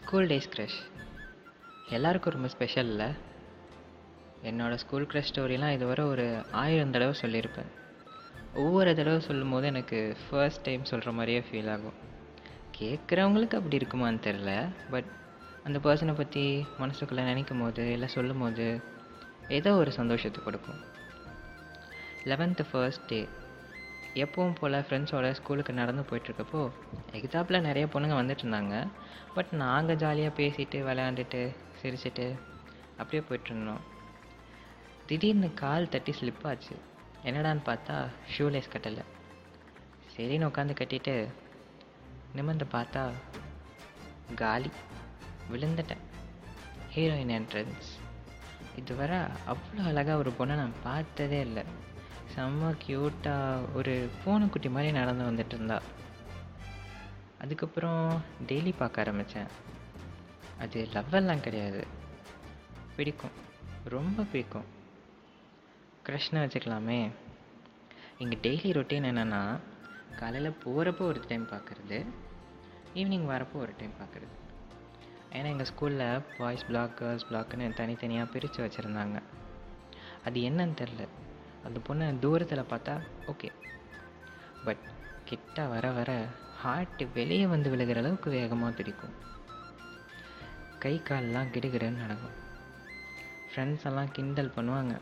School days crush. எல்லாருக்கும் ரொம்ப special இல்லை என்னோடய ஸ்கூல் க்ரஷ் ஸ்டோரிலாம் இதுவரை ஒரு ஆயிரம் தடவை சொல்லியிருப்பேன். ஒவ்வொரு தடவை சொல்லும் போது எனக்கு ஃபர்ஸ்ட் டைம் சொல்கிற மாதிரியே ஃபீல் ஆகும். கேட்குறவங்களுக்கு அப்படி இருக்குமான்னு தெரில பட் அந்த பர்சனை பற்றி மனசுக்குள்ளே நினைக்கும் போது இல்லை சொல்லும் போது ஏதோ ஒரு சந்தோஷத்தை கொடுக்கும். லெவன்த்து ஃபர்ஸ்ட் டே எப்பவும் போல் ஃப்ரெண்ட்ஸோட ஸ்கூலுக்கு நடந்து போயிட்டுருக்கப்போ எக்ஸாப்பில் நிறைய பொண்ணுங்க வந்துட்டு இருந்தாங்க. பட் நாங்கள் ஜாலியாக பேசிட்டு விளையாண்டுட்டு சிரிச்சிட்டு அப்படியே போயிட்டுருந்தோம் திடீர்னு கால் தட்டி ஸ்லிப் ஆச்சு. என்னடான்னு பார்த்தா ஷூலேஸ் கட்டலை. சரின்னு உட்காந்து கட்டிட்டு நிமிர்ந்து பார்த்தா காலி விழுந்துட்டேன். ஹீரோயின் என்ட்ரன்ஸ் இதுவரை அவ்வளோ அழகாக ஒரு பொண்ணை நான் பார்த்ததே இல்லை. செம்ம க்யூட்டாக ஒரு பூனைக்குட்டி மாதிரி நடந்து வந்துட்டு இருந்தா அதுக்கப்புறம் டெய்லி பார்க்க ஆரம்பித்தேன் அது லவ்வெல்லாம் கிடையாது. பிடிக்கும். ரொம்ப பிடிக்கும். க்ரஷ்னு வச்சுக்கலாமே. இங்கே டெய்லி ரொட்டீன் என்னென்னா காலையில் போகிறப்போ ஒரு டைம் பார்க்குறது ஈவினிங் வரப்போ ஒரு டைம் பார்க்குறது. ஏன்னா எங்கள் ஸ்கூலில் பாய்ஸ் பிளாக் கேர்ள்ஸ் பிளாக்னு தனித்தனியாக பிரித்து வச்சுருந்தாங்க. அது என்னன்னு தெரில அந்த பொண்ணை தூரத்தில் பார்த்தா ஓகே பட் கிட்ட வர வர ஹார்ட்டு வெளியே வந்து விழுகிற அளவுக்கு வேகமாக பிடிக்கும் கை கால்லாம் கிடுகிடுன்னு நடக்கும். ஃப்ரெண்ட்ஸ் எல்லாம் கிண்டல் பண்ணுவாங்க.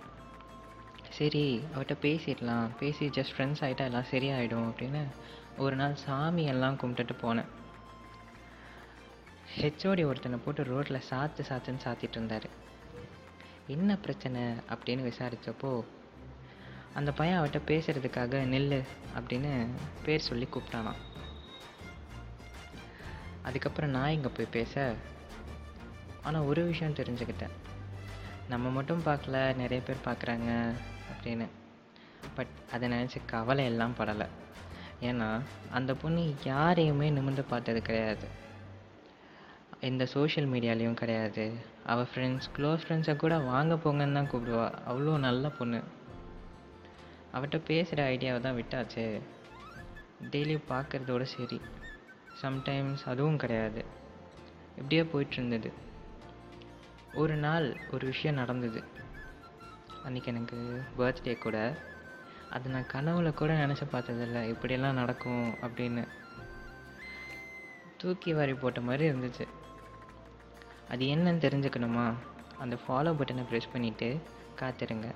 சரி அவட்ட பேசிடலாம். பேசி ஜஸ்ட் ஃப்ரெண்ட்ஸ் ஆகிட்டா எல்லாம் சரியாயிடும் அப்படின்னு ஒரு நாள் சாமி எல்லாம் கும்பிட்டுட்டு போனேன். ஹெச்ஓடி ஒருத்தனை போட்டு ரோட்டில் சாத்து சாத்துன்னு சாத்திட்டு இருந்தார். என்ன பிரச்சனை அப்படின்னு விசாரித்தப்போ அந்த பையன் அவட்ட பேசுகிறதுக்காக நெல் அப்படின்னு பேர் சொல்லி கூப்பிட்டானான் அதுக்கப்புறம் நான் இங்கே போய் பேச ஆனால் ஒரு விஷயம் தெரிஞ்சுக்கிட்டேன். நம்ம மட்டும் பார்க்கல நிறைய பேர் பார்க்குறாங்க அப்படின்னு. பட் அதை நினச்சி கவலை எல்லாம் படலை. ஏன்னா அந்த பொண்ணு யாரையுமே நிமிர்ந்து பார்த்தது கிடையாது. எந்த சோஷியல் மீடியாலேயும் கிடையாது. அவள் ஃப்ரெண்ட்ஸ் க்ளோஸ் ஃப்ரெண்ட்ஸை கூட வாங்க போங்கன்னு தான் கூப்பிடுவா. அவ்வளோ நல்ல பொண்ணு. அவட்ட பேசுகிற ஐடியாவை தான் விட்டாச்சு. டெய்லியும் பார்க்குறதோட சரி. சம்டைம்ஸ் அதுவும் கிடையாது. இப்படியே போயிட்டுருந்தது. ஒரு நாள் ஒரு விஷயம் நடந்தது. அன்றைக்கி எனக்கு பர்த்டே கூட. அது நான் கனவுல கூட நினச்சி பார்த்ததில்ல. இப்படியெல்லாம் நடக்கும் அப்படின்னு. தூக்கி வாரி போட்ட மாதிரி இருந்துச்சு. அது என்னன்னு தெரிஞ்சுக்கணுமா? அந்த ஃபாலோ பட்டனை ப்ரெஸ் பண்ணிவிட்டு காத்திருங்க.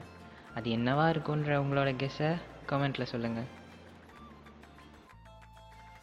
அது என்னவா இருக்குன்ற உங்களோட கெஸ்ஸை கமெண்ட்டில் சொல்லுங்கள்